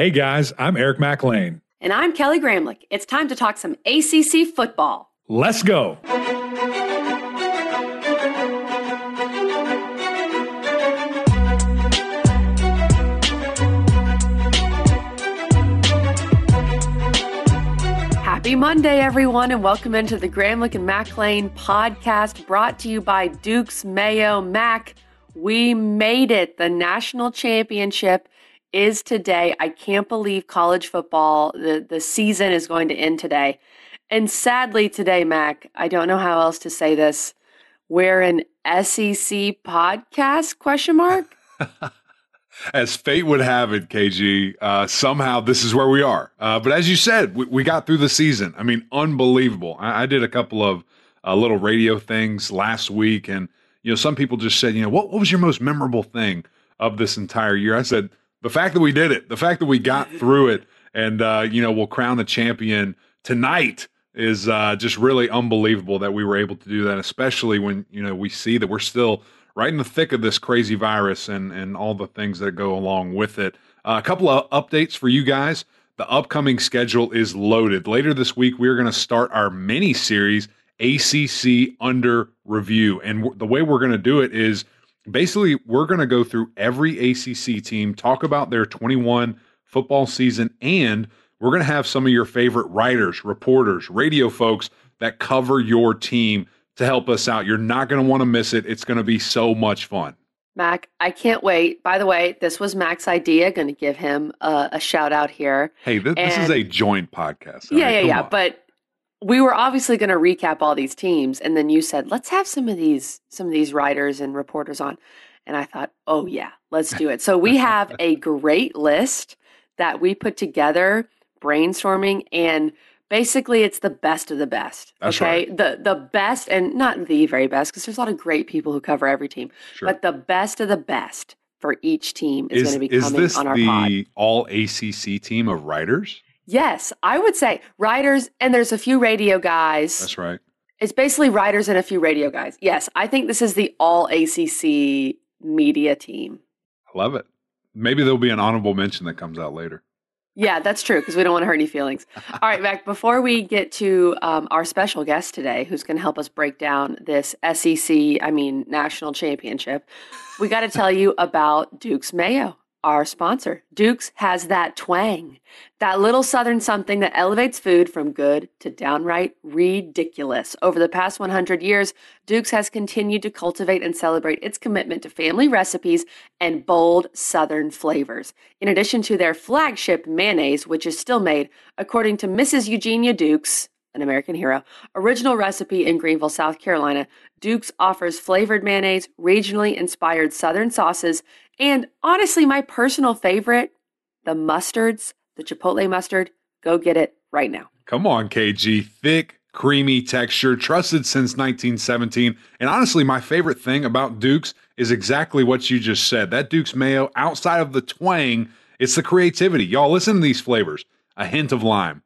Hey guys, I'm Eric Mac Lain. And I'm Kelly Gramlich. It's time to talk some ACC football. Let's go. Happy Monday, everyone, and welcome into the Gramlich and Mac Lain podcast brought to you by Duke's Mayo Mac. We made it. The national championship is today. I can't believe college football, the, the season is going to end today. And sadly, today, Mac, I don't know how else to say this. We're an SEC podcast question mark. as fate would have it, KG, uh, somehow this is where we are. Uh, but as you said, we, we, got through the season. I mean, unbelievable. I, I did a couple of uh, little radio things last week, and you know, some people just said, you know, what, what was your most memorable thing of this entire year? I said, the fact that we did it, the fact that we got through it, and uh, you know, we'll crown the champion tonight is uh, just really unbelievable that we were able to do that, especially when you know we see that we're still right in the thick of this crazy virus and and all the things that go along with it. Uh, a couple of updates for you guys. The upcoming schedule is loaded. Later this week, we're going to start our mini series ACC under review, and w- the way we're going to do it is basically we're going to go through every ACC team, talk about their 21 football season, and we're going to have some of your favorite writers, reporters, radio folks that cover your team to help us out. You're not going to want to miss it. It's going to be so much fun. Mac, I can't wait. By the way, this was Mac's idea. Going to give him a, a, shout out here. Hey, th- this is a joint podcast. Yeah, right? yeah, Come yeah. On. But we were obviously going to recap all these teams, and then you said, "Let's have some of these some of these writers and reporters on." And I thought, "Oh yeah, let's do it." So we have a great list that we put together, brainstorming, and basically it's the best of the best. Uh, That's okay, right. the the best, and not the very best, because there's a lot of great people who cover every team, sure. but the best of the best for each team is, is going to be coming on our pod. Is this the all ACC team of writers? Yes, I would say writers, and there's a few radio guys. That's right. It's basically writers and a few radio guys. Yes, I think this is the all ACC media team. I love it. Maybe there'll be an honorable mention that comes out later. Yeah, that's true because we don't want to hurt any feelings. All right, Mac, before we get to um, our special guest today, who's going to help us break down this SEC, I mean, national championship, we got to tell you about Duke's Mayo our sponsor. Duke's has that twang, that little southern something that elevates food from good to downright ridiculous. Over the past 100 years, Duke's has continued to cultivate and celebrate its commitment to family recipes and bold southern flavors. In addition to their flagship mayonnaise, which is still made, according to Mrs. Eugenia Dukes, an American hero, original recipe in Greenville, South Carolina, Duke's offers flavored mayonnaise, regionally inspired southern sauces, and honestly, my personal favorite, the mustards, the Chipotle mustard. Go get it right now. Come on, KG. Thick, creamy texture, trusted since 1917. And honestly, my favorite thing about Duke's is exactly what you just said. That Duke's mayo, outside of the twang, it's the creativity. Y'all, listen to these flavors a hint of lime,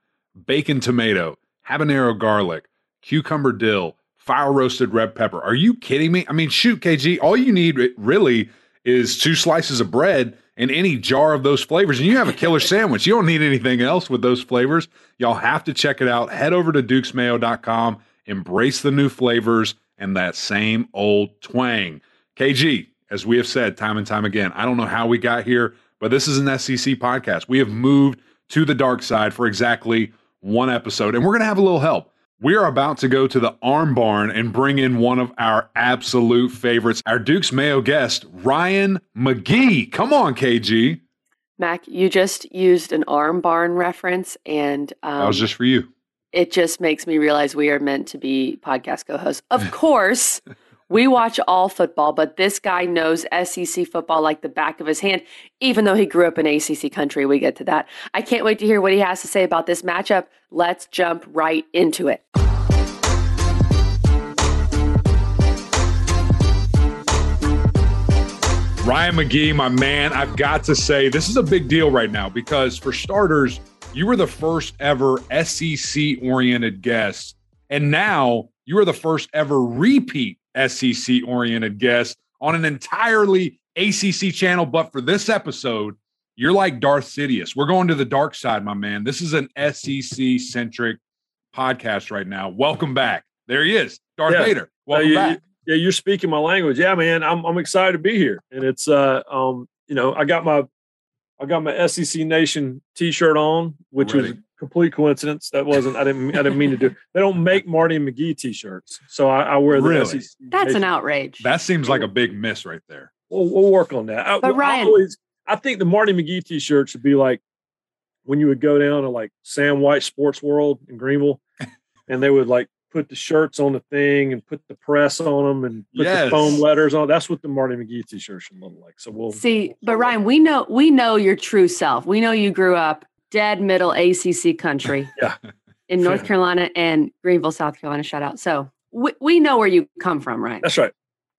bacon tomato, habanero garlic, cucumber dill, fire roasted red pepper. Are you kidding me? I mean, shoot, KG, all you need really is two slices of bread and any jar of those flavors, and you have a killer sandwich. You don't need anything else with those flavors. Y'all have to check it out. Head over to dukesmayo.com, embrace the new flavors and that same old twang. KG, as we have said time and time again, I don't know how we got here, but this is an SEC podcast. We have moved to the dark side for exactly one episode, and we're going to have a little help. We are about to go to the Arm Barn and bring in one of our absolute favorites, our Duke's Mayo guest, Ryan McGee. Come on, KG. Mac, you just used an Arm Barn reference, and um, that was just for you. It just makes me realize we are meant to be podcast co hosts. Of course, we watch all football, but this guy knows SEC football like the back of his hand, even though he grew up in ACC country. We get to that. I can't wait to hear what he has to say about this matchup. Let's jump right into it. Ryan McGee, my man, I've got to say, this is a big deal right now because, for starters, you were the first ever SEC oriented guest. And now you are the first ever repeat SEC oriented guest on an entirely ACC channel. But for this episode, You're like Darth Sidious. We're going to the dark side, my man. This is an SEC centric podcast right now. Welcome back. There he is, Darth Yeah. Vader. Uh, Welcome you- back. Yeah, you're speaking my language. Yeah, man, I'm I'm excited to be here, and it's uh um you know I got my I got my SEC Nation T-shirt on, which was Ready. a complete coincidence. That wasn't I didn't I didn't mean to do. They don't make Marty and McGee T-shirts, so I, I wear the Really? SEC. That's Nation. an outrage. That seems like a big miss right there. We'll, we'll work on that. I, But I Ryan- always, I think the Marty McGee T-shirt should be like when you would go down to like Sam Wyche Sports World in Greenville, and they would like put the shirts on the thing and put the press on them and put Yes. the foam letters on. That's what the Marty McGee T-shirt should look like. So we'll See, but Ryan, we know we know your true self. We know you grew up dead middle ACC country. Yeah. In North Carolina and Greenville, South Carolina. Shout out. So we, we know where you come from, right? That's right.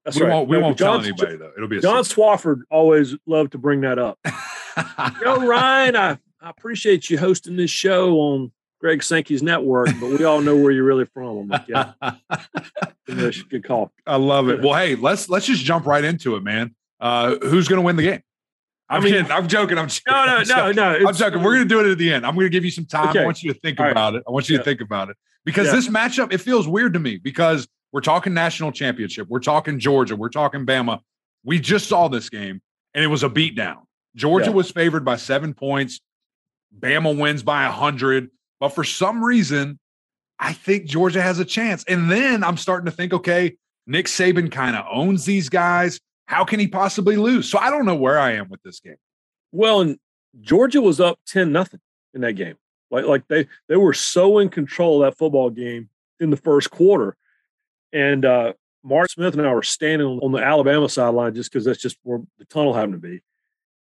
That's we right. won't we No, won't John, tell anybody though. It'll be a John Swofford always loved to bring that up. secret. Yo, Ryan, I, I appreciate you hosting this show on Greg Sankey's network, but we all know where you're really from. I'm like, yeah, good call. I love it. Well, hey, let's let's just jump right into it, man. Uh, who's going to win the game? I'm I mean- kidding. I'm joking. I'm joking. No, no, I'm no, joking. no. I'm joking. We're going to do it at the end. I'm going to give you some time. I want you to think All right. about it. I want you to think about it because Yeah. this matchup it feels weird to me because we're talking national championship. We're talking Georgia. We're talking Bama. We just saw this game and it was a beatdown. Georgia Yeah. was favored by seven points. Bama wins by a hundred. But for some reason, I think Georgia has a chance. And then I'm starting to think, okay, Nick Saban kind of owns these guys. How can he possibly lose? So I don't know where I am with this game. Well, Georgia was up 10 nothing in that game. Like, like they they were so in control of that football game in the first quarter. And uh Mark Smith and I were standing on the Alabama sideline just because that's just where the tunnel happened to be.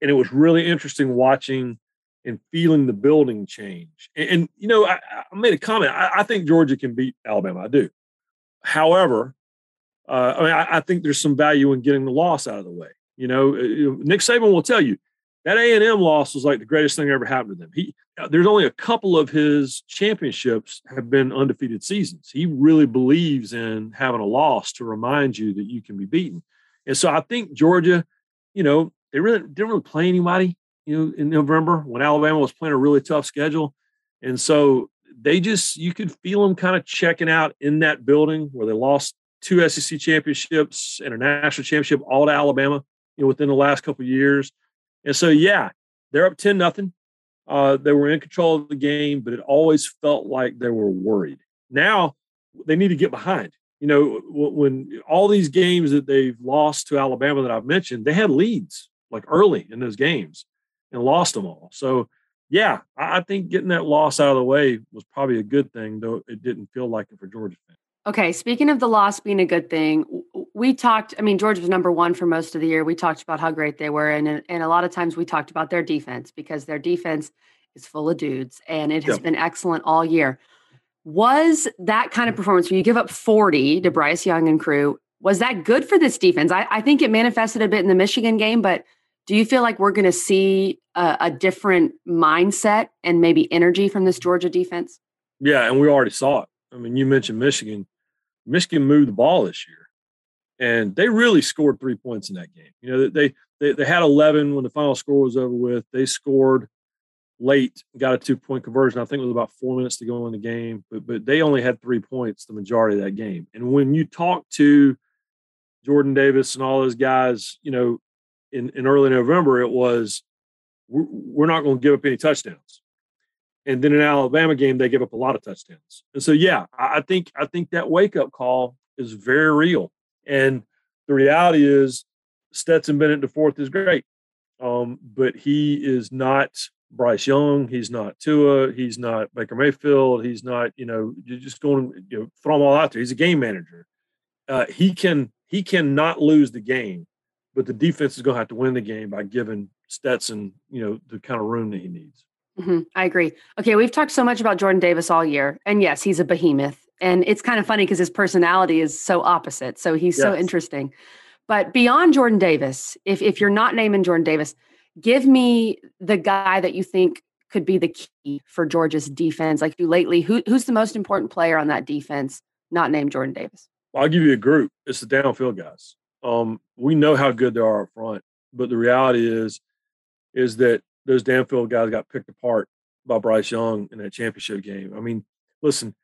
And it was really interesting watching and feeling the building change. And, and, you know, I, I made a comment. I, I think Georgia can beat Alabama. I do. However, uh, I mean, I, I think there's some value in getting the loss out of the way. You know, uh, Nick Saban will tell you that A and M loss was like the greatest thing that ever happened to them. He uh, there's only a couple of his championships have been undefeated seasons. He really believes in having a loss to remind you that you can be beaten. And so I think Georgia, you know, they really didn't really play anybody, you know, in November when Alabama was playing a really tough schedule. And so they just you could feel them kind of checking out in that building where they lost two SEC championships and a national championship all to Alabama, you know, within the last couple years. And so, yeah, they're up 10 nothing. Uh, they were in control of the game, but it always felt like they were worried. Now they need to get behind. You know, when all these games that they've lost to Alabama that I've mentioned, they had leads like early in those games and lost them all. So, yeah, I think getting that loss out of the way was probably a good thing, though it didn't feel like it for Georgia fans. Okay, speaking of the loss being a good thing, we talked. I mean, Georgia was number one for most of the year. We talked about how great they were, and and a lot of times we talked about their defense because their defense is full of dudes, and it has Yep. been excellent all year. Was that kind of mm-hmm. performance where you give up forty to Bryce Young and crew? Was that good for this defense? I, I think it manifested a bit in the Michigan game, but do you feel like we're going to see a, a different mindset and maybe energy from this Georgia defense? Yeah, and we already saw it. I mean, you mentioned Michigan. Michigan moved the ball this year, and they really scored three points in that game. You know, they they they had eleven when the final score was over with. They scored late, got a two point conversion. I think it was about four minutes to go in the game, but but they only had three points the majority of that game. And when you talk to Jordan Davis and all those guys, you know, in in early November, it was we're, we're not going to give up any touchdowns. And then in Alabama game, they give up a lot of touchdowns. And so, yeah, I think I think that wake up call is very real. And the reality is, Stetson Bennett the fourth is great, um, but he is not Bryce Young. He's not Tua. He's not Baker Mayfield. He's not you know you're just going to you know, throw them all out there. He's a game manager. Uh, he can he cannot lose the game, but the defense is going to have to win the game by giving Stetson you know the kind of room that he needs. hmm I agree. Okay, we've talked so much about Jordan Davis all year, and yes, he's a behemoth, and it's kind of funny because his personality is so opposite. So he's so interesting. But beyond Jordan Davis, if if you're not naming Jordan Davis, give me the guy that you think could be the key for Georgia's defense. Like you lately, who who's the most important player on that defense? Not named Jordan Davis. Well, I'll give you a group. It's the downfield guys. Um, we know how good they are up front, but the reality is, is that those downfield guys got picked apart by Bryce Young in that championship game. I mean, listen,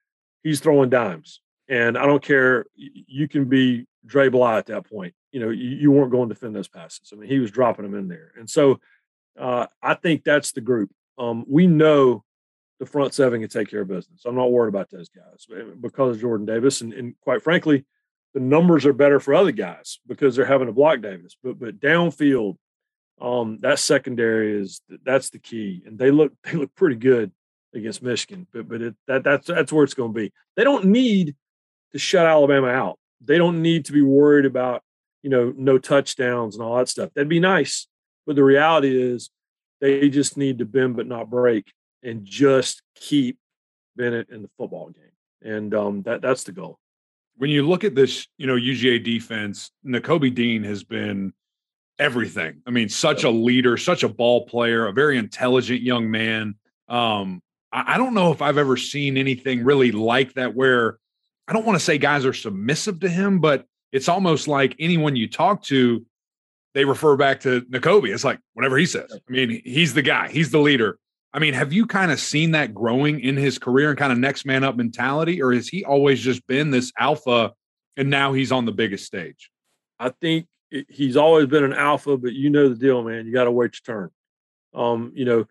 he's throwing dimes, and I don't care. You can be Dre Bly at that point. You know, you, you weren't going to defend those passes. I mean, he was dropping them in there, and so uh, I think that's the group. Um, we know the front seven can take care of business. I'm not worried about those guys because of Jordan Davis, and, and quite frankly, the numbers are better for other guys because they're having to block Davis. But but downfield, um, that secondary is that's the key, and they look they look pretty good against Michigan. But but it, that that's that's where it's going to be. They don't need to shut Alabama out. They don't need to be worried about you know no touchdowns and all that stuff. That'd be nice, but the reality is they just need to bend but not break and just keep Bennett in the football game. And um, that that's the goal. When you look at this, you know, UGA defense, Nakobe Dean has been everything. I mean, such a leader, such a ball player, a very intelligent young man. Um, I, I don't know if I've ever seen anything really like that where I don't want to say guys are submissive to him, but it's almost like anyone you talk to, they refer back to Nakobe. It's like whatever he says. I mean, he's the guy, he's the leader. I mean, have you kind of seen that growing in his career and kind of next man up mentality, or has he always just been this alpha and now he's on the biggest stage? I think he's always been an alpha, but you know the deal, man. You got to wait your turn. Um, you know,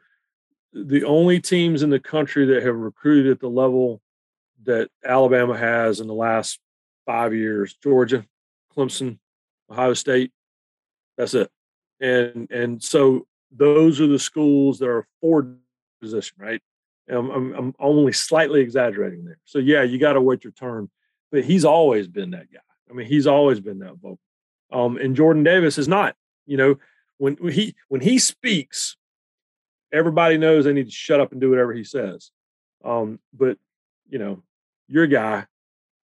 the only teams in the country that have recruited at the level that Alabama has in the last five years, Georgia, Clemson, Ohio State, that's it. And and so those are the schools that are afforded position, right? I'm, I'm, I'm only slightly exaggerating there. So yeah, you got to wait your turn, but he's always been that guy. I mean, he's always been that vocal. Um, and Jordan Davis is not. You know, when, he when he speaks, everybody knows they need to shut up and do whatever he says. Um, but you know, your guy,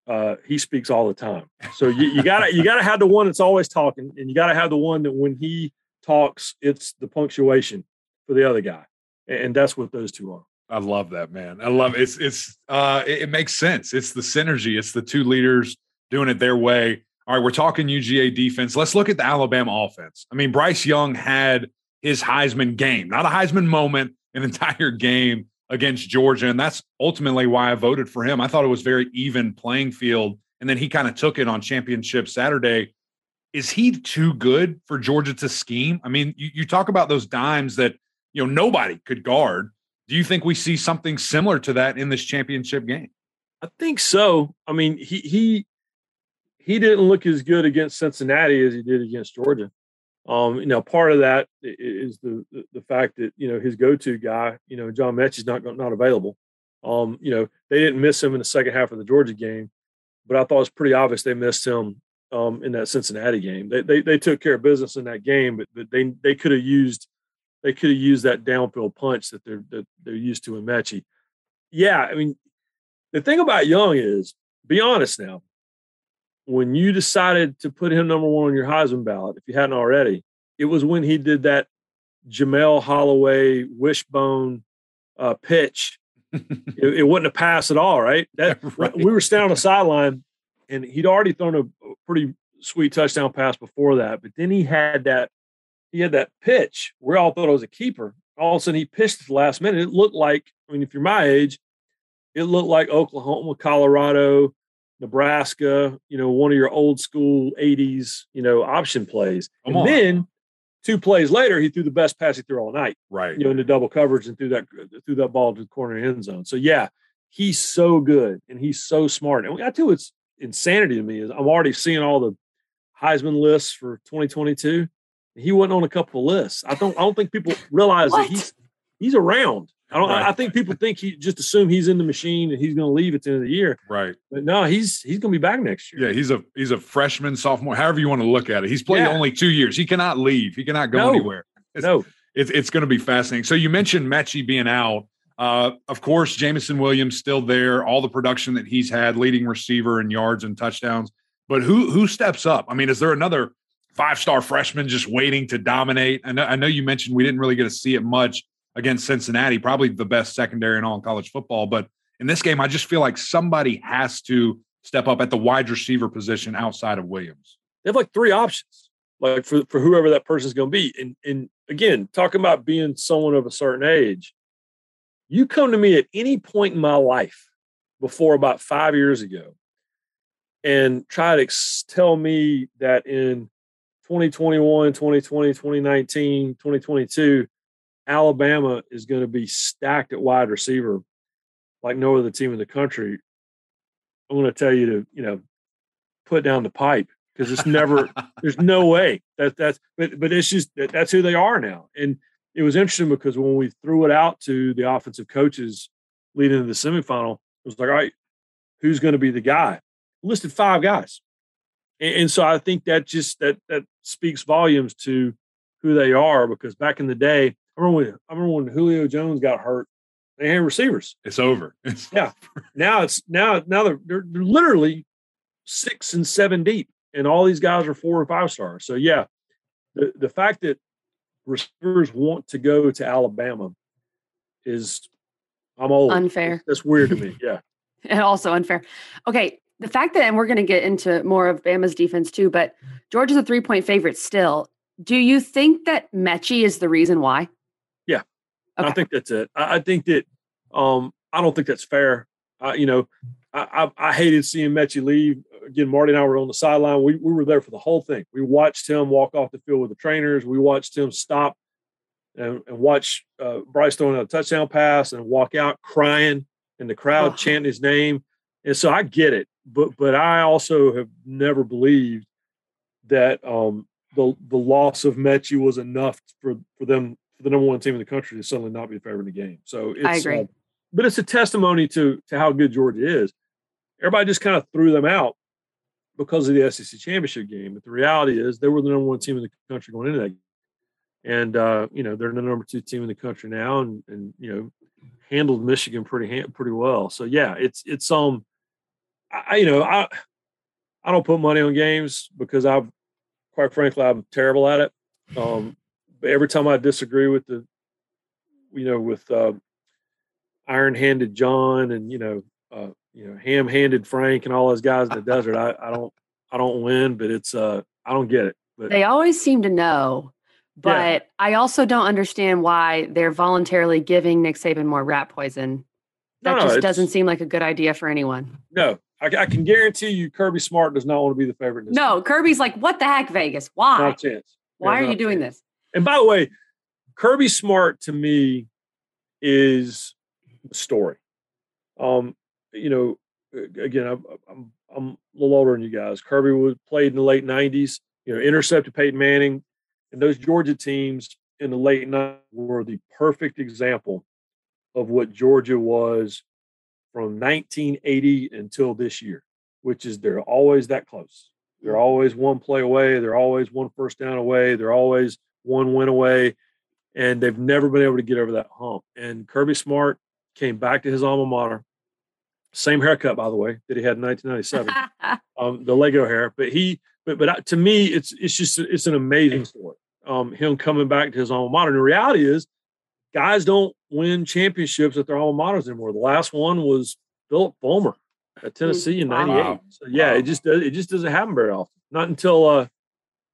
uh, he speaks all the time. So you, you gotta you gotta have the one that's always talking, and you gotta have the one that when he talks, it's the punctuation for the other guy and that's what those two are. I love that, man. I love it. it's it's uh it, it, makes sense. It's the synergy. It's the two leaders doing it their way. All right, we're talking UGA defense. Let's look at the Alabama offense. I mean, Bryce Young had his Heisman game, not a Heisman moment, an entire game against Georgia, and that's ultimately why I voted for him. I thought it was very even playing field, and then he kind of took it on championship Saturday. Is he too good for Georgia to scheme? I mean, you, you talk about those dimes that you know nobody could guard. Do you think we see something similar to that in this championship game? I think so. I mean, he he he didn't look as good against Cincinnati as he did against Georgia. Um, you know, part of that is the the, fact that you know his go-to guy, you know, John Metchie's not not available. Um, you know, they didn't miss him in the second half of the Georgia game, but I thought it was pretty obvious they missed him um, in that Cincinnati game. They, they they took care of business in that game, but, but they they could have used they could have used that downfield punch that they're that they're used to in Metchie. Yeah, I mean, the thing about Young is, be honest now. When you decided to put him number one on your Heisman ballot, if you hadn't already, it was when he did that Jamelle Holieway wishbone uh, pitch. it, it, wasn't a pass at all, right? That right. we were standing on the sideline, and he'd already thrown a pretty sweet touchdown pass before that, but then he had that he had that pitch. We all thought it was a keeper. All of a sudden, he pitched at the last minute. It looked like, I mean, if you're my age, it looked like Oklahoma, Colorado, Nebraska, you know, one of your old school 80s, you know, option plays. Come and on. then two plays later, he threw the best pass he threw all night. Right. You know, into double coverage and threw that threw that ball to the corner end zone. So yeah, he's so good and he's so smart. And I tell you it's insanity to me is I'm already seeing all the Heisman lists for 2022 he wasn't on a couple of lists. I don't I don't think people realize that he's he's around. I don't. Right. I think people think he just assume he's in the machine and he's going to leave at the end of the year. Right. But no, he's he's going to be back next year. Yeah, he's a he's a freshman, sophomore, however you want to look at it. He's played yeah. only two years. He cannot leave. He cannot go no. anywhere. It's, no. It's it's going to be fascinating. So you mentioned Metchie being out. Uh, of course, Jameson Williams still there. All the production that he's had, leading receiver in yards and touchdowns. But who who steps up? I mean, is there another five star freshman just waiting to dominate. I know, I know you mentioned we didn't really get to see it much against Cincinnati, probably the best secondary in all college football. But in this game, I just feel like somebody has to step up at the wide receiver position outside of Williams. They have like three options, like for, for whoever that person is going to be. And, and again, talking about being someone of a certain age, you come to me at any point in my life before about five years ago and try to ex- tell me that in 2021, 2020, 2019, 2022, Alabama is going to be stacked at wide receiver like no other team in the country. I'm going to tell you to, you know, put down the pipe because it's never, there's no way that that's, but, but it's just, that, that's who they are now. And it was interesting because when we threw it out to the offensive coaches leading into the semifinal, it was like, all right, who's going to be the guy? listed five guys. And, and so I think that just that that speaks volumes to who they are because back in the day, I remember when, I remember when Julio Jones got hurt, they had receivers. It's over. yeah. Now it's now now they're, they're, they're literally six and seven deep, and all these guys are four and five stars. So yeah, the the fact that receivers want to go to Alabama is I'm old. Unfair. That's weird to me. Yeah. and also unfair. Okay, the fact that, and we're going to get into more of Bama's defense too, but Georgia's a three point favorite still. Do you think that Metchie is the reason why? Yeah, okay. I think that's it. I, I, think that um, I don't think that's fair. Uh, you know, I, I, I, hated seeing Metchie leave. Again, Marty and I were on the sideline. We, we were there for the whole thing. We watched him walk off the field with the trainers. We watched him stop and, and watch uh, Bryce throwing a touchdown pass and walk out crying and the crowd oh. chanting his name. And so I get it but but I also have never believed that um, the the loss of Metchie was enough for for them for the number one team in the country to suddenly not be a favorite in the game. So it's, I agree. Uh, but it's a testimony to to how good Georgia is. Everybody just kind of threw them out because of the SEC championship game. But the reality is they were the number one team in the country going into that. Game. And uh, you know they're the number two team in the country now, and and you know handled Michigan pretty pretty well. So yeah, it's it's um I, you know, I I don't put money on games because I've, quite frankly, I'm terrible at it. Um, but every time I disagree with the, you know, with uh, iron-handed John and you know, uh, you know, ham-handed Frank and all those guys in the desert, I, I don't, I don't win. But it's, uh, I don't get it. But they always seem to know. But yeah. I also don't understand why they're voluntarily giving Nick Saban more rat poison. That no, just doesn't seem like a good idea for anyone. No, I, I, can guarantee you, Kirby Smart does not want to be the favorite. no, game. Kirby's like, what the heck, Vegas? Why? Not a chance. Why yeah, are you doing this? And by the way, Kirby Smart to me is a story. Um, you know, again, I'm, I'm, I'm a little older than you guys. Kirby was played in the late '90s. You know, intercepted Peyton Manning, and those Georgia teams in the late '90s were the perfect example of what Georgia was from 1980 until this year, which is they're always that close. They're mm-hmm. always one play away. They're always one first down away. They're always one win away. And they've never been able to get over that hump. And Kirby Smart came back to his alma mater. Same haircut, by the way, that he had in 1997, um, the Lego hair. But he, but but to me, it's it's just it's an amazing story. Um, him coming back to his alma mater. And the reality is, guys don't win championships at their alma maters anymore. The last one was Phillip Fulmer at Tennessee in '98. Wow. So yeah, wow. it just it just doesn't happen very often. Not until uh,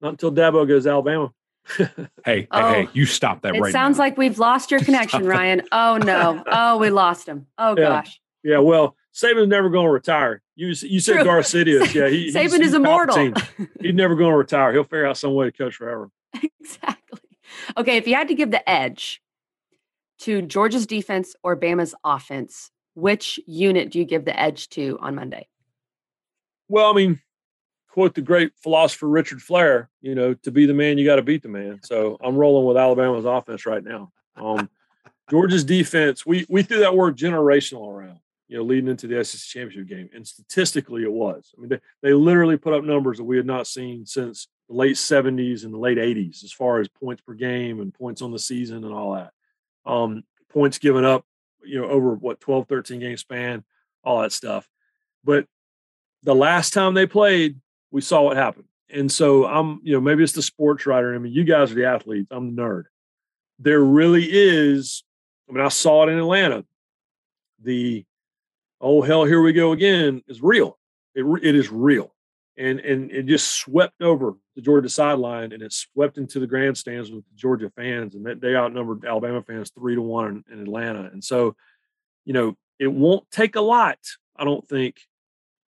not until Dabo goes Alabama. hey, oh, hey, hey, you stop that it right sounds now. like we've lost your connection, Ryan. Oh no. Oh, we lost him. Oh yeah. gosh. Yeah, well, Saban's never going to retire. You you said True. Darth Sidious. Yeah, he, Saban he's, is he's immortal. he's never going to retire. He'll figure out some way to coach forever. Exactly. Okay, if you had to give the edge to Georgia's defense or Bama's offense, which unit do you give the edge to on Monday? Well, I mean, quote the great philosopher Richard Flair, you know, to be the man, you got to beat the man. So I'm rolling with Alabama's offense right now. Um, Georgia's defense, we we threw that word generational around, you know, leading into the SEC championship game, and statistically, it was. I mean, they, they literally put up numbers that we had not seen since the late 70s and the late 80s, as far as points per game and points on the season and all that um, points given up, you know, over what 12, 13 game span, all that stuff. But the last time they played, we saw what happened. And so I'm, you know, maybe it's the sports writer. I mean, you guys are the athletes. I'm the nerd. There really is. I mean, I saw it in Atlanta. The oh hell, here we go again is real. It, it is real. And and it just swept over the Georgia sideline and it swept into the grandstands with the Georgia fans, and they outnumbered Alabama fans three to one in, in Atlanta. And so, you know, it won't take a lot, I don't think,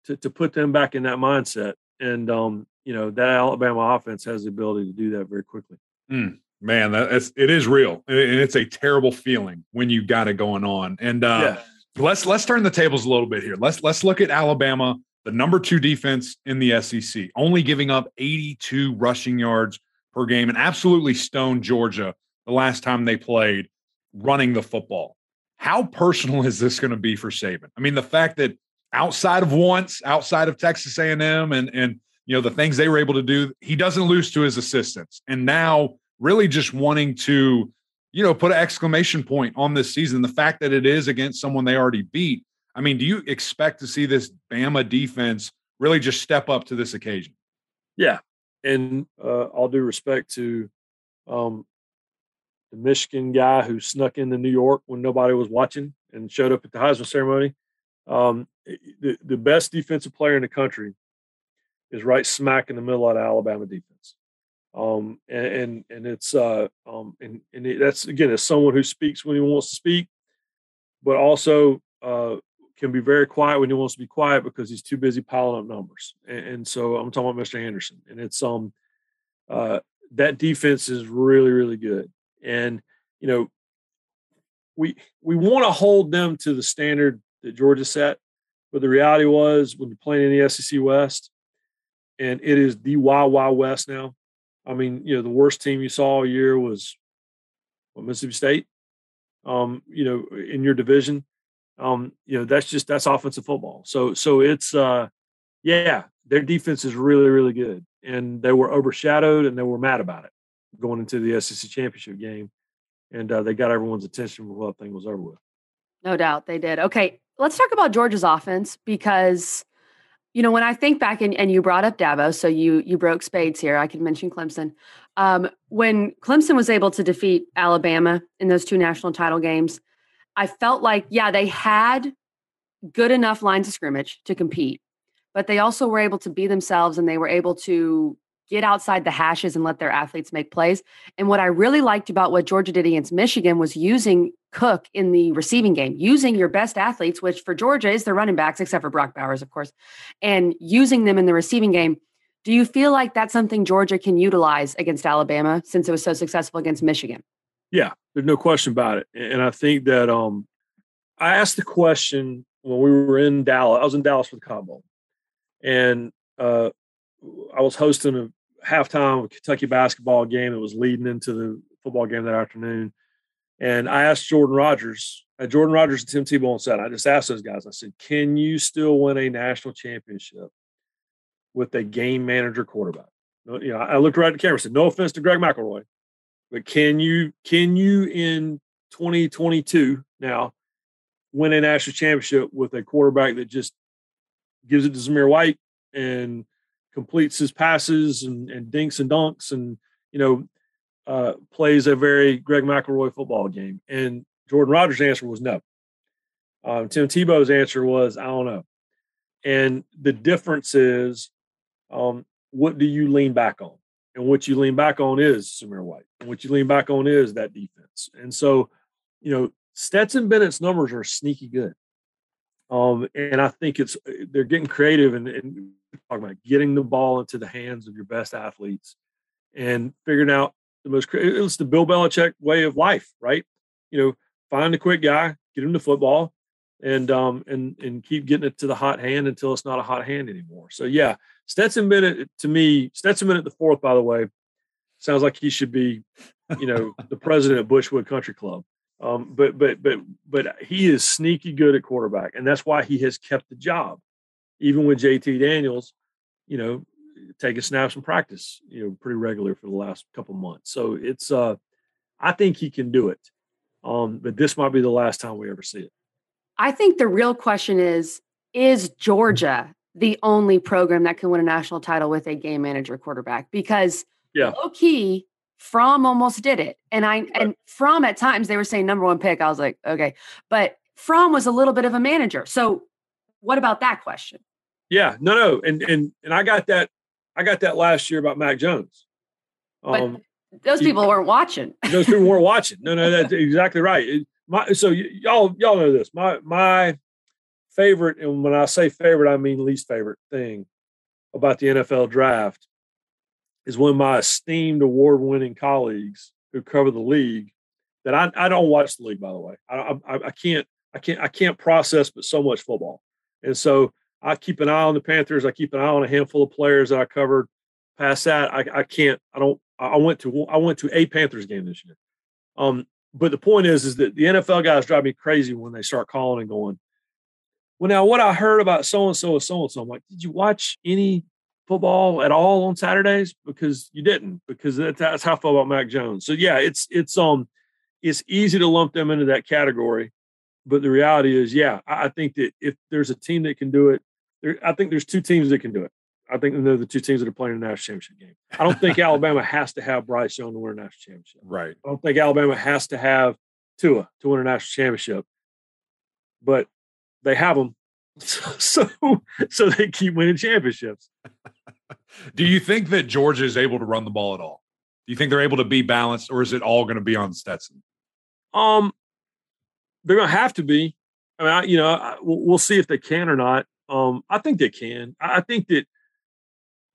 to to put them back in that mindset. And um, you know, that Alabama offense has the ability to do that very quickly. Mm, man, that's it is real, and it's a terrible feeling when you got it going on. And uh, yeah. let's let's turn the tables a little bit here. Let's let's look at Alabama the number two defense in the SEC, only giving up 82 rushing yards per game and absolutely stoned Georgia the last time they played running the football. How personal is this going to be for Saban? I mean, the fact that outside of once, outside of Texas A&M and and you know the things they were able to do, he doesn't lose to his assistants. And now really just wanting to you know put an exclamation point on this season, the fact that it is against someone they already beat I mean, do you expect to see this Bama defense really just step up to this occasion? Yeah, and uh, all due respect to um, the Michigan guy who snuck into New York when nobody was watching and showed up at the Heisman ceremony. Um, the, the best defensive player in the country is right smack in the middle of the Alabama defense. Um, and, and, and it's uh, um, and and it, that's again as someone who speaks when he wants to speak, but also uh, can be very quiet when he wants to be quiet because he's too busy piling up numbers. And, and so I'm talking about Mr. Anderson, and it's um uh, that defense is really really good, and you know we we want to hold them to the standard that Georgia set, but the reality was when you're playing in the SEC West, and it is the wild west now. I mean, you know, the worst team you saw all year was Mississippi State. Um, you know, in your division um, you know, that's just that's offensive football. So so it's uh yeah, their defense is really, really good. And they were overshadowed and they were mad about it going into the SEC championship game. And uh, they got everyone's attention before that thing was over with. No doubt they did. Okay, let's talk about Georgia's offense because you know when I think back and, and you brought up Dabo, so you you broke spades here. I can mention Clemson. Um, when Clemson was able to defeat Alabama in those two national title games, I felt like, yeah, they had good enough lines of scrimmage to compete, but they also were able to be themselves and they were able to get outside the hashes and let their athletes make plays. And what I really liked about what Georgia did against Michigan was using Cook in the receiving game, using your best athletes, which for Georgia is the running backs, except for Brock Bowers, of course, and using them in the receiving game. Do you feel like that's something Georgia can utilize against Alabama since it was so successful against Michigan? Yeah, there's no question about it. And I think that um, I asked the question when we were in Dallas. I was in Dallas for the Bowl, and uh, I was hosting a halftime of Kentucky basketball game that was leading into the football game that afternoon. And I asked Jordan Rodgers, uh, Jordan Rodgers and Tim Tebow and said, I just asked those guys, I said, can you still win a national championship with a game manager quarterback? You know, I looked right at the camera and said, no offense to Greg McElroy, but can you can you in 2022 now win a national championship with a quarterback that just gives it to Zamir White and completes his passes and, and dinks and dunks and you know uh, plays a very Greg McElroy football game? And Jordan Rodgers' answer was no. Um, Tim Tebow's answer was I don't know. And the difference is, um, what do you lean back on? And what you lean back on is Zamir White. And what you lean back on is that defense. And so, you know, Stetson Bennett's numbers are sneaky good. Um, and I think it's they're getting creative and, and talking about getting the ball into the hands of your best athletes and figuring out the most it's the Bill Belichick way of life, right? You know, find a quick guy, get him the football, and um and and keep getting it to the hot hand until it's not a hot hand anymore. So yeah, Stetson Bennett to me, Stetson Bennett the fourth, by the way, sounds like he should be, you know, the president of Bushwood Country Club. Um, but but but but he is sneaky good at quarterback, and that's why he has kept the job, even with JT Daniels, you know, taking snaps in practice, you know, pretty regular for the last couple months. So it's uh, I think he can do it. Um, but this might be the last time we ever see it. I think the real question is is Georgia the only program that can win a national title with a game manager quarterback? Because yeah. low key, Fromm almost did it. And I right. and Fromm at times they were saying number one pick. I was like, okay. But Fromm was a little bit of a manager. So what about that question? Yeah, no, no, and and and I got that. I got that last year about Mac Jones. Um, but those people you, weren't watching. those people weren't watching. No, no, that's exactly right. It, my, so y- y'all y'all know this. My my favorite, and when I say favorite, I mean least favorite thing about the NFL draft is when my esteemed award-winning colleagues who cover the league that I, I don't watch the league by the way. I, I, I can't I can't I can't process but so much football. And so I keep an eye on the Panthers. I keep an eye on a handful of players that I covered. Past that I, I can't I don't I went to I went to a Panthers game this year. Um but the point is is that the NFL guys drive me crazy when they start calling and going well now what I heard about so and so is so and so I'm like did you watch any football at all on Saturdays because you didn't because that's, that's how I feel about Mac Jones. So yeah, it's it's um it's easy to lump them into that category, but the reality is, yeah, I, I think that if there's a team that can do it, there, I think there's two teams that can do it. I think they're the two teams that are playing the national championship game. I don't think Alabama has to have Bryce Young to win a national championship. Right. I don't think Alabama has to have Tua to win a national championship, but they have them, so so they keep winning championships. Do you think that Georgia is able to run the ball at all? Do you think they're able to be balanced, or is it all going to be on Stetson? Um, they're going to have to be. I mean, I, you know, I, we'll see if they can or not. Um, I think they can. I think that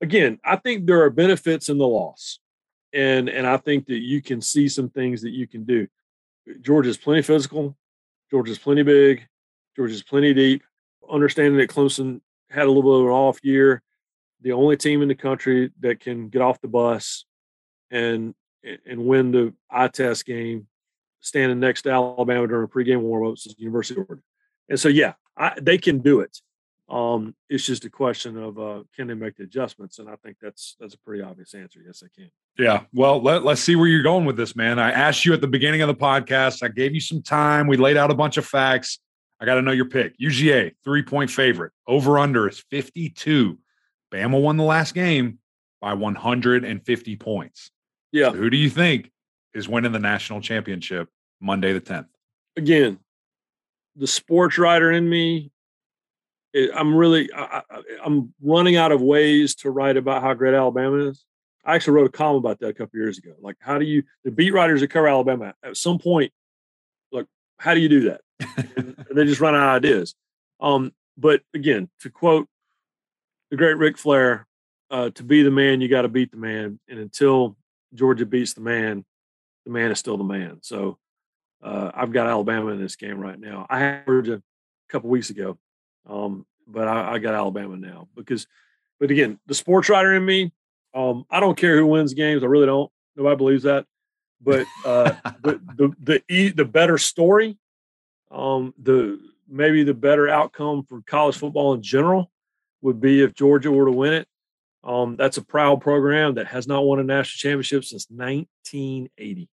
again, I think there are benefits in the loss, and and I think that you can see some things that you can do. Georgia's plenty physical. Georgia's plenty big. Georgia's plenty deep. Understanding that Clemson had a little bit of an off year, the only team in the country that can get off the bus and and win the eye test game, standing next to Alabama during pregame warmups is University of Oregon. And so, yeah, I, they can do it. Um, it's just a question of uh, can they make the adjustments, and I think that's that's a pretty obvious answer. Yes, they can. Yeah. Well, let, let's see where you're going with this, man. I asked you at the beginning of the podcast. I gave you some time. We laid out a bunch of facts. I got to know your pick. UGA, three point favorite. Over under is 52. Bama won the last game by 150 points. Yeah. So who do you think is winning the national championship Monday the 10th? Again, the sports writer in me, eh, I'm really, I, am running out of ways to write about how great Alabama is. I actually wrote a column about that a couple years ago. Like, how do you, the beat writers that cover Alabama, at some point, how do you do that? and they just run out of ideas. Um, but again, to quote the great Ric Flair, uh, to be the man, you got to beat the man. And until Georgia beats the man, the man is still the man. So uh, I've got Alabama in this game right now. I had Georgia a couple weeks ago, um, but I, I, got Alabama now because. But again, the sports writer in me, um, I don't care who wins games. I really don't. Nobody believes that. But uh, but the the the better story, um, the maybe the better outcome for college football in general would be if Georgia were to win it. Um, that's a proud program that has not won a national championship since 1980.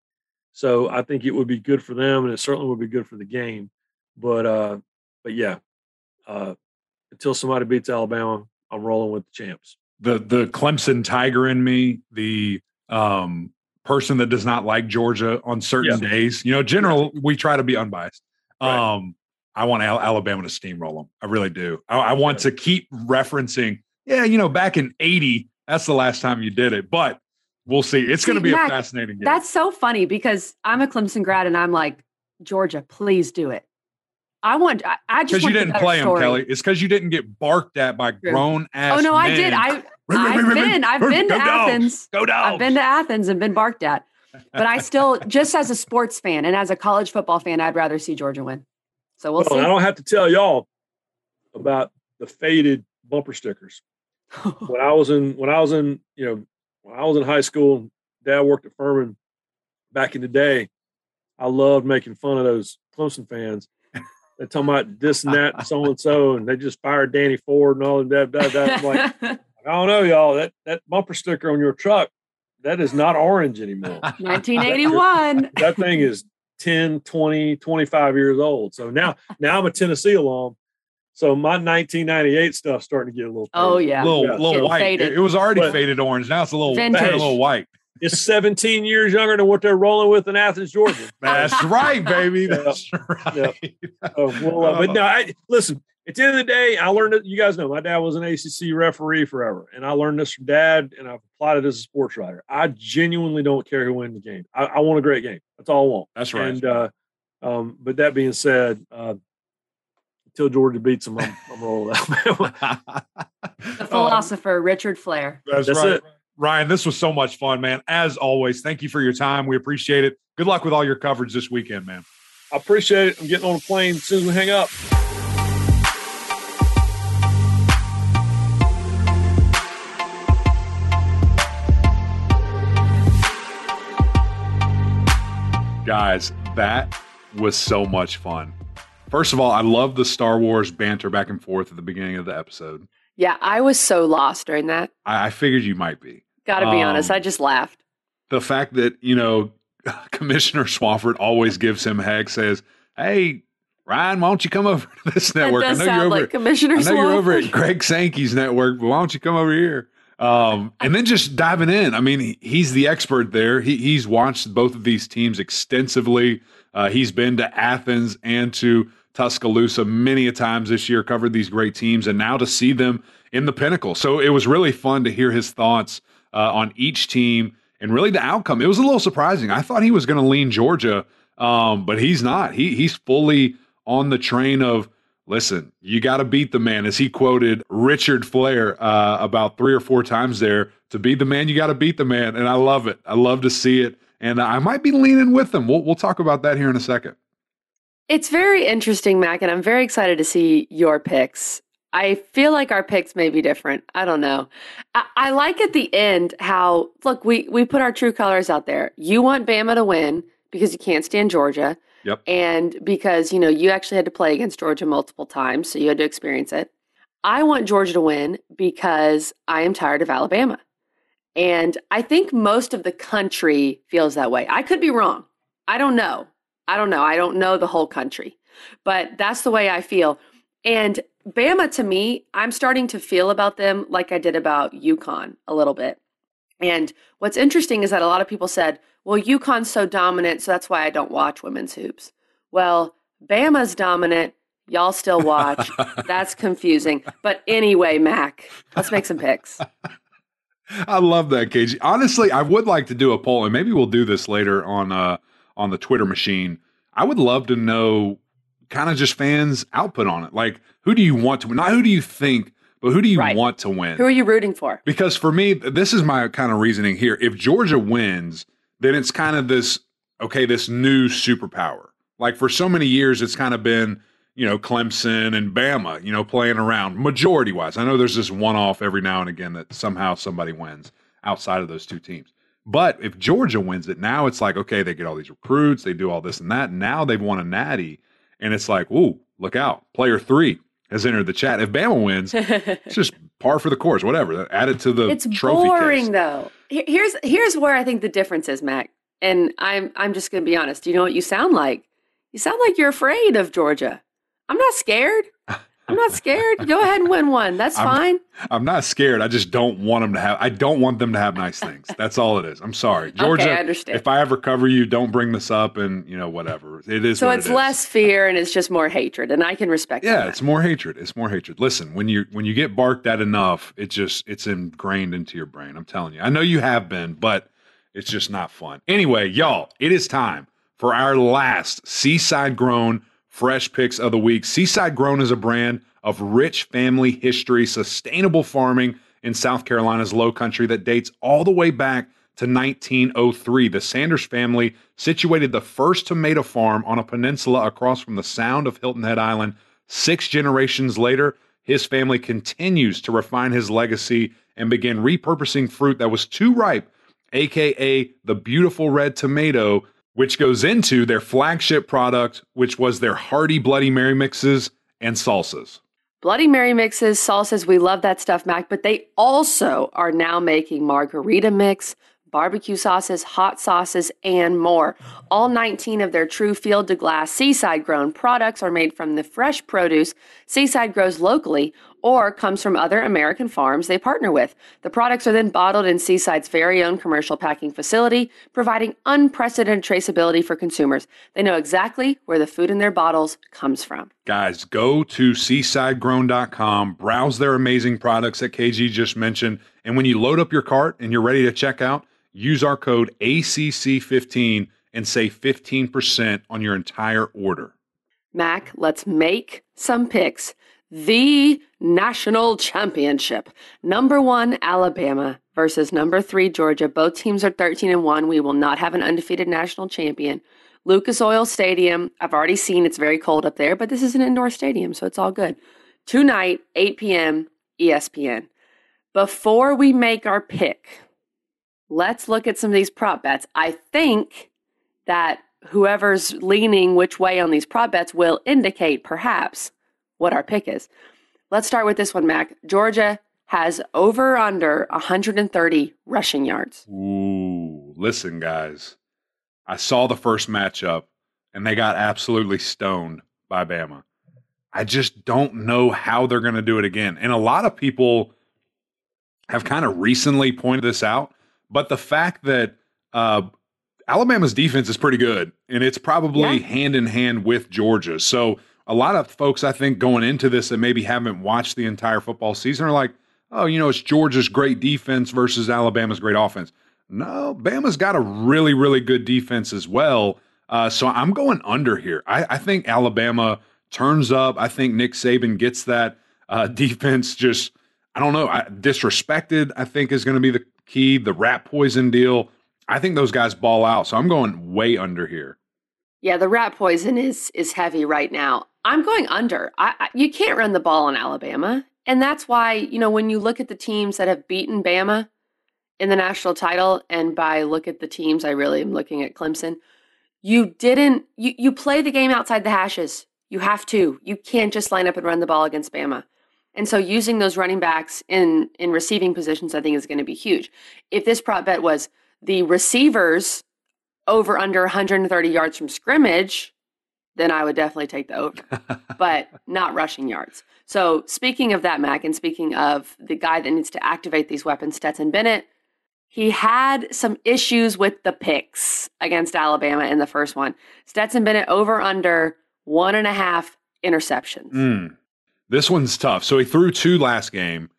So I think it would be good for them, and it certainly would be good for the game. But uh, but yeah, uh, until somebody beats Alabama, I'm rolling with the champs. The the Clemson Tiger in me, the um, person that does not like Georgia on certain yeah. days. You know, general we try to be unbiased. Right. Um, I want Alabama to steamroll them. I really do. I, I want to keep referencing. Yeah, you know, back in '80, that's the last time you did it. But we'll see. It's going to be Mac, a fascinating game. That's so funny because I'm a Clemson grad and I'm like, Georgia, please do it. I want. I, I just because you didn't play story. him, Kelly. It's because you didn't get barked at by grown ass. Oh no, men. I did. I I've been. I've been to Athens. Go down. I've been to Athens and been barked at. But I still, just as a sports fan and as a college football fan, I'd rather see Georgia win. So we'll, well see. I don't have to tell y'all about the faded bumper stickers. when I was in when I was in you know when I was in high school, Dad worked at Furman back in the day. I loved making fun of those Clemson fans. They're talking about this and that, and so and so, and they just fired Danny Ford and all that. that, that. I'm like, I don't know, y'all. That that bumper sticker on your truck, that is not orange anymore. 1981. that, that thing is 10, 20, 25 years old. So now, now I'm a Tennessee alum. So my 1998 stuff starting to get a little. Oh yeah, a little, yeah. little white. It, it, was already but faded orange. Now it's a little, a little white. It's 17 years younger than what they're rolling with in Athens, Georgia. That's right, baby. That's yeah. right. Uh, well, uh, but no, I, listen. At the end of the day, I learned it. You guys know my dad was an ACC referee forever, and I learned this from dad, and I've applied it as a sports writer. I genuinely don't care who wins the game. I, I want a great game. That's all I want. That's right. And uh, um, but that being said, uh, until Georgia beats them, I'm, I'm rolling out. the philosopher Richard Flair. That's, That's right. it. Ryan, this was so much fun, man. As always, thank you for your time. We appreciate it. Good luck with all your coverage this weekend, man. I appreciate it. I'm getting on a plane as soon as we hang up. Guys, that was so much fun. First of all, I love the Star Wars banter back and forth at the beginning of the episode. Yeah, I was so lost during that. I, I figured you might be. Gotta be honest, Um, I just laughed. The fact that, you know, Commissioner Swofford always gives him heck, says, Hey, Ryan, why don't you come over to this network? I know you're over like Commissioner I know you're over at Greg Sankey's network, but why don't you come over here? Um, and then just diving in. I mean, he, he's the expert there. He, he's watched both of these teams extensively. Uh, he's been to Athens and to Tuscaloosa many a times this year, covered these great teams, and now to see them in the pinnacle. So it was really fun to hear his thoughts uh, on each team and really the outcome. It was a little surprising. I thought he was going to lean Georgia, um, but he's not. He he's fully on the train of listen, you got to beat the man, as he quoted Richard Flair uh, about three or four times there. To beat the man, you got to beat the man, and I love it. I love to see it, and I might be leaning with them. We'll we'll talk about that here in a second. It's very interesting, Mac, and I'm very excited to see your picks. I feel like our picks may be different. I don't know. I, I like at the end how look we we put our true colors out there. You want Bama to win because you can't stand Georgia. Yep. And because, you know, you actually had to play against Georgia multiple times, so you had to experience it. I want Georgia to win because I am tired of Alabama. And I think most of the country feels that way. I could be wrong. I don't know. I don't know. I don't know the whole country, but that's the way I feel. And Bama, to me, I'm starting to feel about them like I did about UConn a little bit. And what's interesting is that a lot of people said, well, UConn's so dominant, so that's why I don't watch women's hoops. Well, Bama's dominant. Y'all still watch. that's confusing. But anyway, Mac, let's make some picks. I love that, KG. Honestly, I would like to do a poll, and maybe we'll do this later on uh, on the Twitter machine. I would love to know kind of just fans' output on it. Like, who do you want to win? Not who do you think, but who do you Right. want to win? Who are you rooting for? Because for me, this is my kind of reasoning here. If Georgia wins, then it's kind of this okay, this new superpower. Like for so many years, it's kind of been you know Clemson and Bama, you know, playing around majority wise. I know there's this one off every now and again that somehow somebody wins outside of those two teams. But if Georgia wins it, now it's like okay, they get all these recruits, they do all this and that. Now they've won a natty, and it's like, ooh, look out, player three has entered the chat. If Bama wins, it's just par for the course, whatever. Add it to the it's trophy boring case. though. Here's here's where I think the difference is, Mac. And I'm I'm just gonna be honest. Do you know what you sound like? You sound like you're afraid of Georgia. I'm not scared. I'm not scared. Go ahead and win one. That's I'm- fine. I'm not scared. I just don't want them to have. I don't want them to have nice things. That's all it is. I'm sorry, Georgia. okay, I understand. If I ever cover you, don't bring this up, and you know whatever. It is. so it's it is. less fear and it's just more hatred, and I can respect Yeah, that. it's more hatred. It's more hatred. Listen, when you when you get barked at enough, it just it's ingrained into your brain. I'm telling you. I know you have been, but it's just not fun. Anyway, y'all, it is time for our last Seaside Grown fresh picks of the week. Seaside Grown is a brand of rich family history, sustainable farming in South Carolina's low country that dates all the way back to 1903. The Sanders family situated the first tomato farm on a peninsula across from the sound of Hilton Head Island. Six generations later, his family continues to refine his legacy and begin repurposing fruit that was too ripe, aka the beautiful red tomato, which goes into their flagship product, which was their hearty Bloody Mary mixes and salsas. Bloody Mary mixes, salsas, we love that stuff, Mac, but they also are now making margarita mix, barbecue sauces, hot sauces, and more. All 19 of their true field to glass seaside grown products are made from the fresh produce Seaside grows locally or comes from other American farms they partner with. The products are then bottled in Seaside's very own commercial packing facility, providing unprecedented traceability for consumers. They know exactly where the food in their bottles comes from. Guys, go to seasidegrown.com, browse their amazing products that KG just mentioned, and when you load up your cart and you're ready to check out, use our code ACC15 and save 15% on your entire order. Mac, let's make some picks. The national championship. Number one, Alabama versus number three, Georgia. Both teams are 13 and 1. We will not have an undefeated national champion. Lucas Oil Stadium. I've already seen it's very cold up there, but this is an indoor stadium, so it's all good. Tonight, 8 p.m., ESPN. Before we make our pick, let's look at some of these prop bets. I think that whoever's leaning which way on these prop bets will indicate perhaps what our pick is. Let's start with this one, Mac. Georgia has over under 130 rushing yards. Ooh, listen, guys. I saw the first matchup and they got absolutely stoned by Bama. I just don't know how they're going to do it again. And a lot of people have kind of recently pointed this out, but the fact that uh, Alabama's defense is pretty good, and it's probably yeah. hand in hand with Georgia. So a lot of folks, I think, going into this that maybe haven't watched the entire football season are like, oh, you know, it's Georgia's great defense versus Alabama's great offense. No, Bama's got a really, really good defense as well. Uh, so I'm going under here. I, I, think Alabama turns up. I think Nick Saban gets that uh, defense just, I don't know, I, disrespected, I think is going to be the key. The rat poison deal. I think those guys ball out. So I'm going way under here. Yeah, the rat poison is is heavy right now. I'm going under. I, I, you can't run the ball in Alabama, and that's why you know when you look at the teams that have beaten Bama in the national title, and by look at the teams, I really am looking at Clemson. You didn't. You you play the game outside the hashes. You have to. You can't just line up and run the ball against Bama. And so using those running backs in in receiving positions, I think is going to be huge. If this prop bet was the receivers over under 130 yards from scrimmage, then I would definitely take the over, but not rushing yards. So, speaking of that, Mac, and speaking of the guy that needs to activate these weapons, Stetson Bennett, he had some issues with the picks against Alabama in the first one. Stetson Bennett over under one and a half interceptions. Mm. This one's tough. So, he threw two last game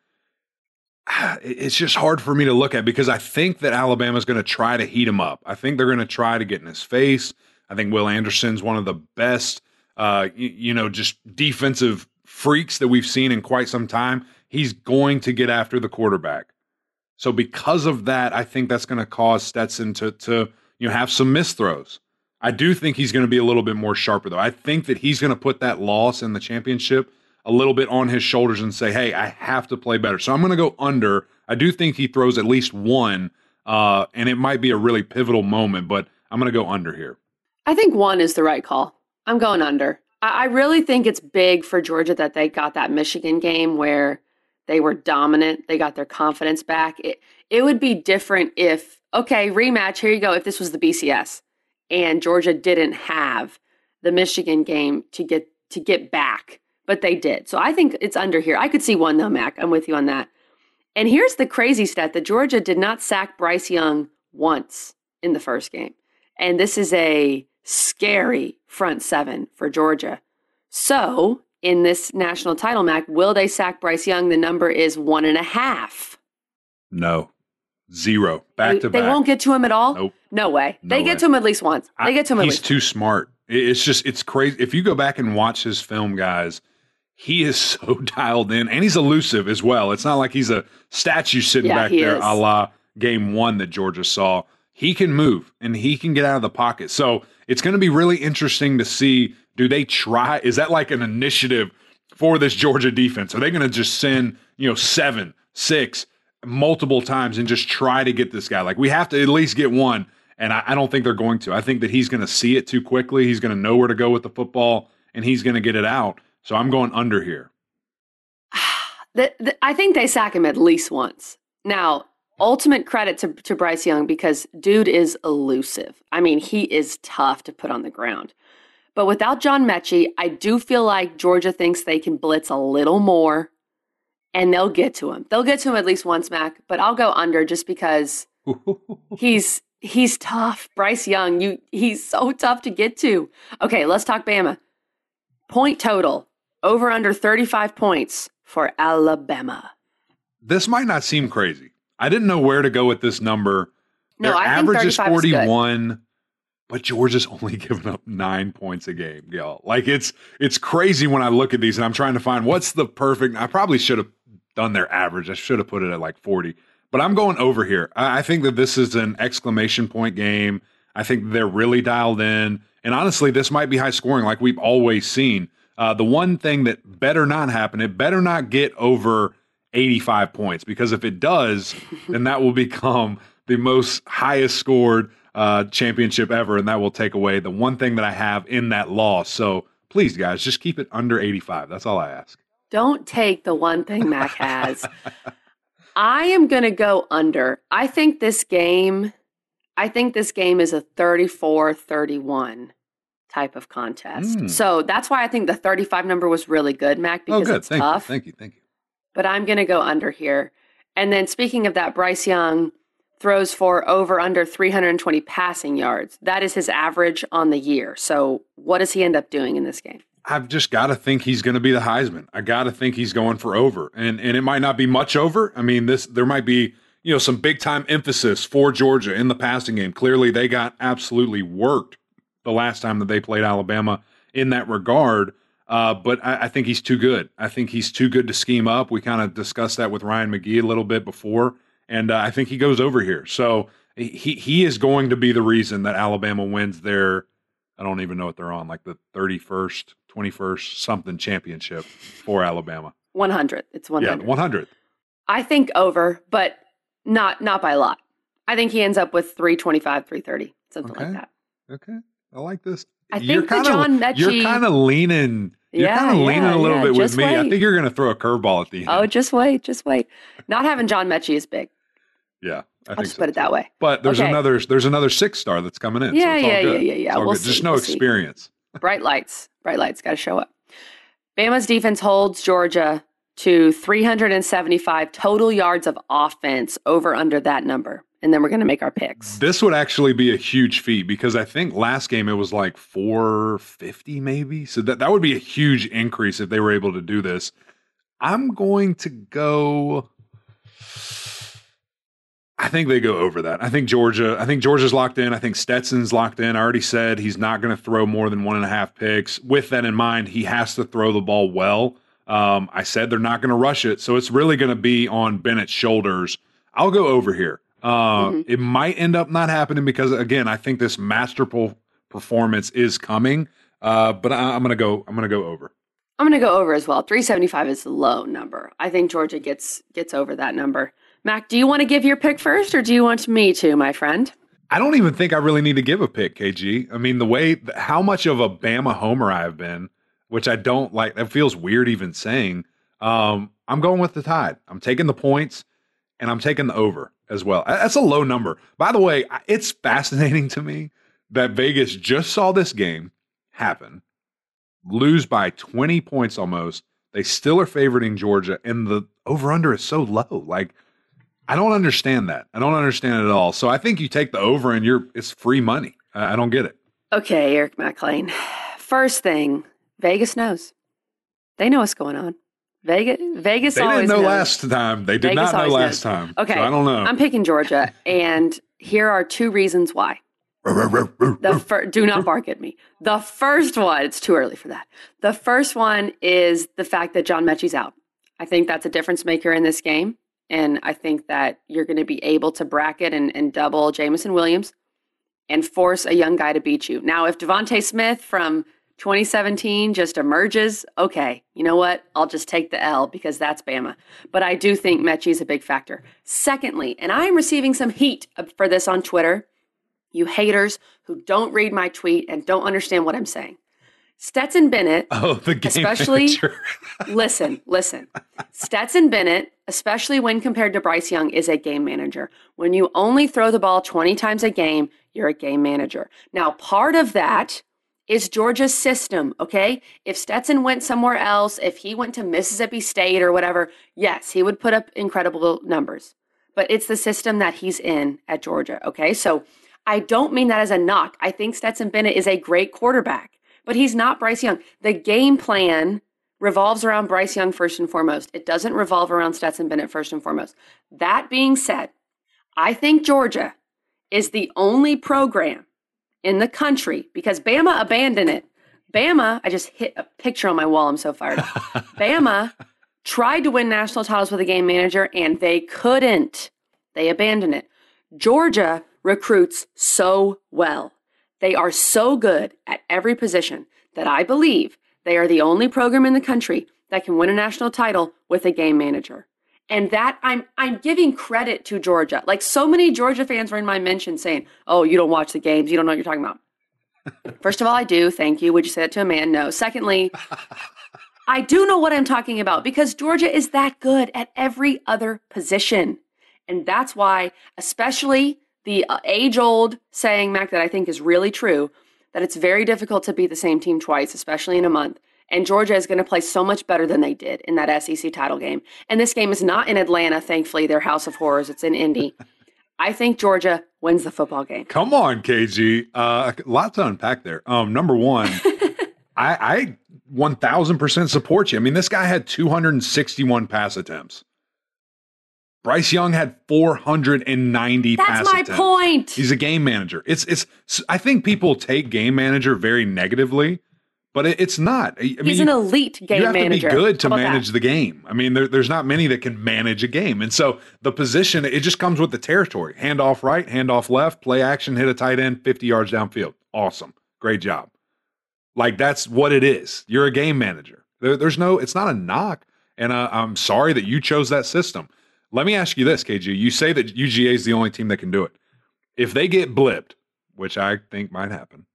it's just hard for me to look at because I think that Alabama's going to try to heat him up. I think they're going to try to get in his face. I think Will Anderson's one of the best, uh, you, you know, just defensive freaks that we've seen in quite some time. He's going to get after the quarterback. So because of that, I think that's going to cause Stetson to to you know have some misthrows. I do think he's going to be a little bit more sharper though. I think that he's going to put that loss in the championship a little bit on his shoulders and say, "Hey, I have to play better." So I'm going to go under. I do think he throws at least one, uh, and it might be a really pivotal moment, but I'm going to go under here. I think one is the right call. I'm going under. I, I really think it's big for Georgia that they got that Michigan game where they were dominant. They got their confidence back. It it would be different if okay, rematch. Here you go. If this was the BCS and Georgia didn't have the Michigan game to get to get back but they did. So I think it's under here. I could see one though, Mac. I'm with you on that. And here's the crazy stat that Georgia did not sack Bryce Young once in the first game. And this is a scary front seven for Georgia. So in this national title, Mac, will they sack Bryce Young? The number is one and a half. No. Zero. Back they, to back. They won't get to him at all? Nope. No way. No they way. get to him at least once. They get to him I, He's too smart. It's just, it's crazy. If you go back and watch his film, guys, he is so dialed in and he's elusive as well. It's not like he's a statue sitting yeah, back there is. a la game one that Georgia saw. He can move and he can get out of the pocket. So it's going to be really interesting to see do they try? Is that like an initiative for this Georgia defense? Are they going to just send, you know, seven, six, multiple times and just try to get this guy? Like we have to at least get one. And I, I don't think they're going to. I think that he's going to see it too quickly. He's going to know where to go with the football and he's going to get it out. So I'm going under here. the, the, I think they sack him at least once. Now, ultimate credit to, to Bryce Young because dude is elusive. I mean, he is tough to put on the ground. But without John Metchie, I do feel like Georgia thinks they can blitz a little more and they'll get to him. They'll get to him at least once, Mac, but I'll go under just because he's he's tough. Bryce Young, you he's so tough to get to. Okay, let's talk Bama. Point total over under 35 points for Alabama. This might not seem crazy. I didn't know where to go with this number. No, Their I think average is 35 is 41, but Georgia's only giving up nine points a game, y'all. Like it's it's crazy when I look at these and I'm trying to find what's the perfect. I probably should have done their average. I should have put it at like 40. But I'm going over here. I, I think that this is an exclamation point game. I think they're really dialed in. And honestly, this might be high scoring like we've always seen. Uh, the one thing that better not happen, it better not get over 85 points because if it does, then that will become the most highest scored uh, championship ever, and that will take away the one thing that I have in that loss. So please, guys, just keep it under 85. That's all I ask. Don't take the one thing Mac has. I am going to go under. I think this game I think this game is a 34-31 type of contest. Mm. So that's why I think the 35 number was really good, Mac, Oh, because good. it's Thank tough. you. Thank you. Thank you. But I'm going to go under here. And then speaking of that, Bryce Young throws for over under 320 passing yards. That is his average on the year. So what does he end up doing in this game? I've just got to think he's going to be the Heisman. I got to think he's going for over, and and it might not be much over. I mean, this there might be you know some big time emphasis for Georgia in the passing game. Clearly, they got absolutely worked the last time that they played Alabama in that regard. Uh, but I, I think he's too good. I think he's too good to scheme up. We kind of discussed that with Ryan McGee a little bit before, and uh, I think he goes over here. So he he is going to be the reason that Alabama wins their. I don't even know what they're on, like the thirty first, twenty first something championship for Alabama. 100. It's 100. Yeah, one hundred. I think over, but not not by a lot. I think he ends up with 325, 330, something Okay. like that. Okay, I like this. I You're think the kinda- John Metchie- You're kind of leaning. You're Yeah, kind of leaning yeah, a little yeah, bit with just me. I think you're going to throw a curveball at the end. Oh, just wait, just wait. Not having John Metchie is big. yeah, I I'll think just so put it that way. But there's Okay. another there's another six star that's coming in. Yeah, so yeah, good. yeah, yeah, yeah. We'll. Just no we'll experience. bright lights, bright lights got to show up. Bama's defense holds Georgia to 375 total yards of offense over under that number. And then we're going to make our picks. This would actually be a huge feat because I think last game it was like 450 maybe. So that, that would be a huge increase if they were able to do this. I'm going to go I think they go over that. I think Georgia. I think Georgia's locked in. I think Stetson's locked in. I already said he's not going to throw more than one and a half picks. With that in mind, he has to throw the ball well. Um, I said they're not going to rush it, so it's really going to be on Bennett's shoulders. I'll go over here. Uh, Mhm. It might end up not happening because again, I think this masterful performance is coming. Uh, but I, I'm going to go. I'm going to go over. I'm going to go over as well. 375 is a low number. I think Georgia gets gets over that number. Mac, do you want to give your pick first or do you want me to, my friend? I don't even think I really need to give a pick, KG. I mean, the way how much of a Bama homer I have been, which I don't like. That feels weird even saying. Um, I'm going with the Tide. I'm taking the points, and I'm taking the over as well. That's a low number. By the way, it's fascinating to me that Vegas just saw this game happen, lose by 20 points almost. They still are favoriting Georgia, and the over under is so low. Like I don't understand that. I don't understand it at all. So I think you take the over and you're it's free money. I, I don't get it. Okay, Eric Mac Lain. First thing, Vegas knows. They know what's going on. Vegas Vegas They didn't know knows. last time. They did Vegas not know last knows. time. Okay, So I don't know. I'm picking Georgia, and here are two reasons why. The fir- do not bark at me. The first one, it's too early for that. The first one is the fact that John Metchie's out. I think that's a difference maker in this game, and I think that you're going to be able to bracket and, and double Jameson Williams and force a young guy to beat you. Now, if DeVonta Smith from 2017 just emerges, okay, you know what? I'll just take the L because that's Bama. But I do think Metchie's a big factor. Secondly, and I am receiving some heat for this on Twitter, you haters who don't read my tweet and don't understand what I'm saying. Stetson Bennett. Oh, the game especially, listen, listen. Stetson Bennett, especially when compared to Bryce Young, is a game manager. When you only throw the ball 20 times a game, you're a game manager. Now, part of that is Georgia's system, okay? If Stetson went somewhere else, if he went to Mississippi State or whatever, yes, he would put up incredible numbers. But it's the system that he's in at Georgia, okay? So I don't mean that as a knock. I think Stetson Bennett is a great quarterback but he's not Bryce Young. The game plan revolves around Bryce Young first and foremost. It doesn't revolve around Stetson Bennett first and foremost. That being said, I think Georgia is the only program in the country because Bama abandoned it. Bama, I just hit a picture on my wall. I'm so fired. Bama tried to win national titles with a game manager and they couldn't. They abandoned it. Georgia recruits so well. They are so good at every position that I believe they are the only program in the country that can win a national title with a game manager. And that I'm I'm giving credit to Georgia. Like so many Georgia fans were in my mention saying, "Oh, you don't watch the games. You don't know what you're talking about." First of all, I do. Thank you. Would you say that to a man? No. Secondly, I do know what I'm talking about because Georgia is that good at every other position. And that's why, especially the uh, age old saying, Mac, that I think is really true that it's very difficult to beat the same team twice, especially in a month. And Georgia is going to play so much better than they did in that SEC title game. And this game is not in Atlanta, thankfully, their house of horrors. It's in Indy. I think Georgia wins the football game. Come on, KG. Uh, a lot to unpack there. Um, number one, I, I 1000% support you. I mean, this guy had 261 pass attempts. Bryce Young had 490 That's pass my attempts. point. He's a game manager. It's it's. I think people take game manager very negatively, but it, it's not. I mean, He's an elite game you have manager. to be good to manage that? the game. I mean, there, there's not many that can manage a game, and so the position it just comes with the territory. Hand off right, hand off left, play action, hit a tight end, 50 yards downfield. Awesome, great job. Like that's what it is. You're a game manager. There, there's no. It's not a knock, and uh, I'm sorry that you chose that system. Let me ask you this, KG. You say that UGA is the only team that can do it. If they get blipped, which I think might happen,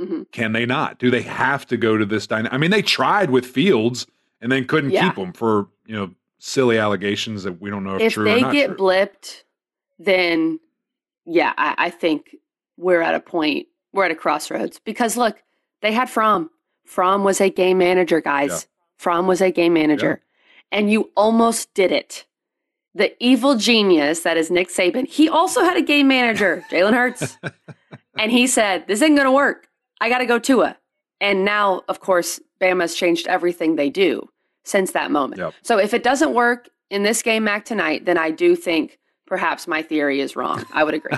Mhm. can they not? Do they have to go to this dynamic? I mean, they tried with Fields and then couldn't Yeah. keep him for you know silly allegations that we don't know if, If true they or not get true. blipped, then yeah, I, I think we're at a point, we're at a crossroads. Because look, they had Fromm. Fromm was a game manager, guys. Yeah. Fromm was a game manager. And you almost did it. The evil genius that is Nick Saban, he also had a game manager, Jalen Hurts. and he said, This isn't going to work. I got to go Tua. And now, of course, Bama's changed everything they do since that moment. Yep. So if it doesn't work in this game, Mac, tonight, then I do think perhaps my theory is wrong. I would agree.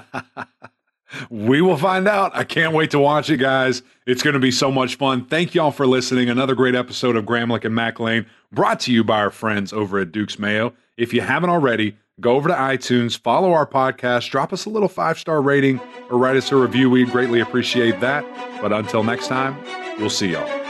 we will find out. I can't wait to watch it, guys. It's going to be so much fun. Thank y'all for listening. Another great episode of Gramlich and Mac Lain brought to you by our friends over at Duke's Mayo. If you haven't already, go over to iTunes, follow our podcast, drop us a little five star rating, or write us a review. We'd greatly appreciate that. But until next time, we'll see y'all.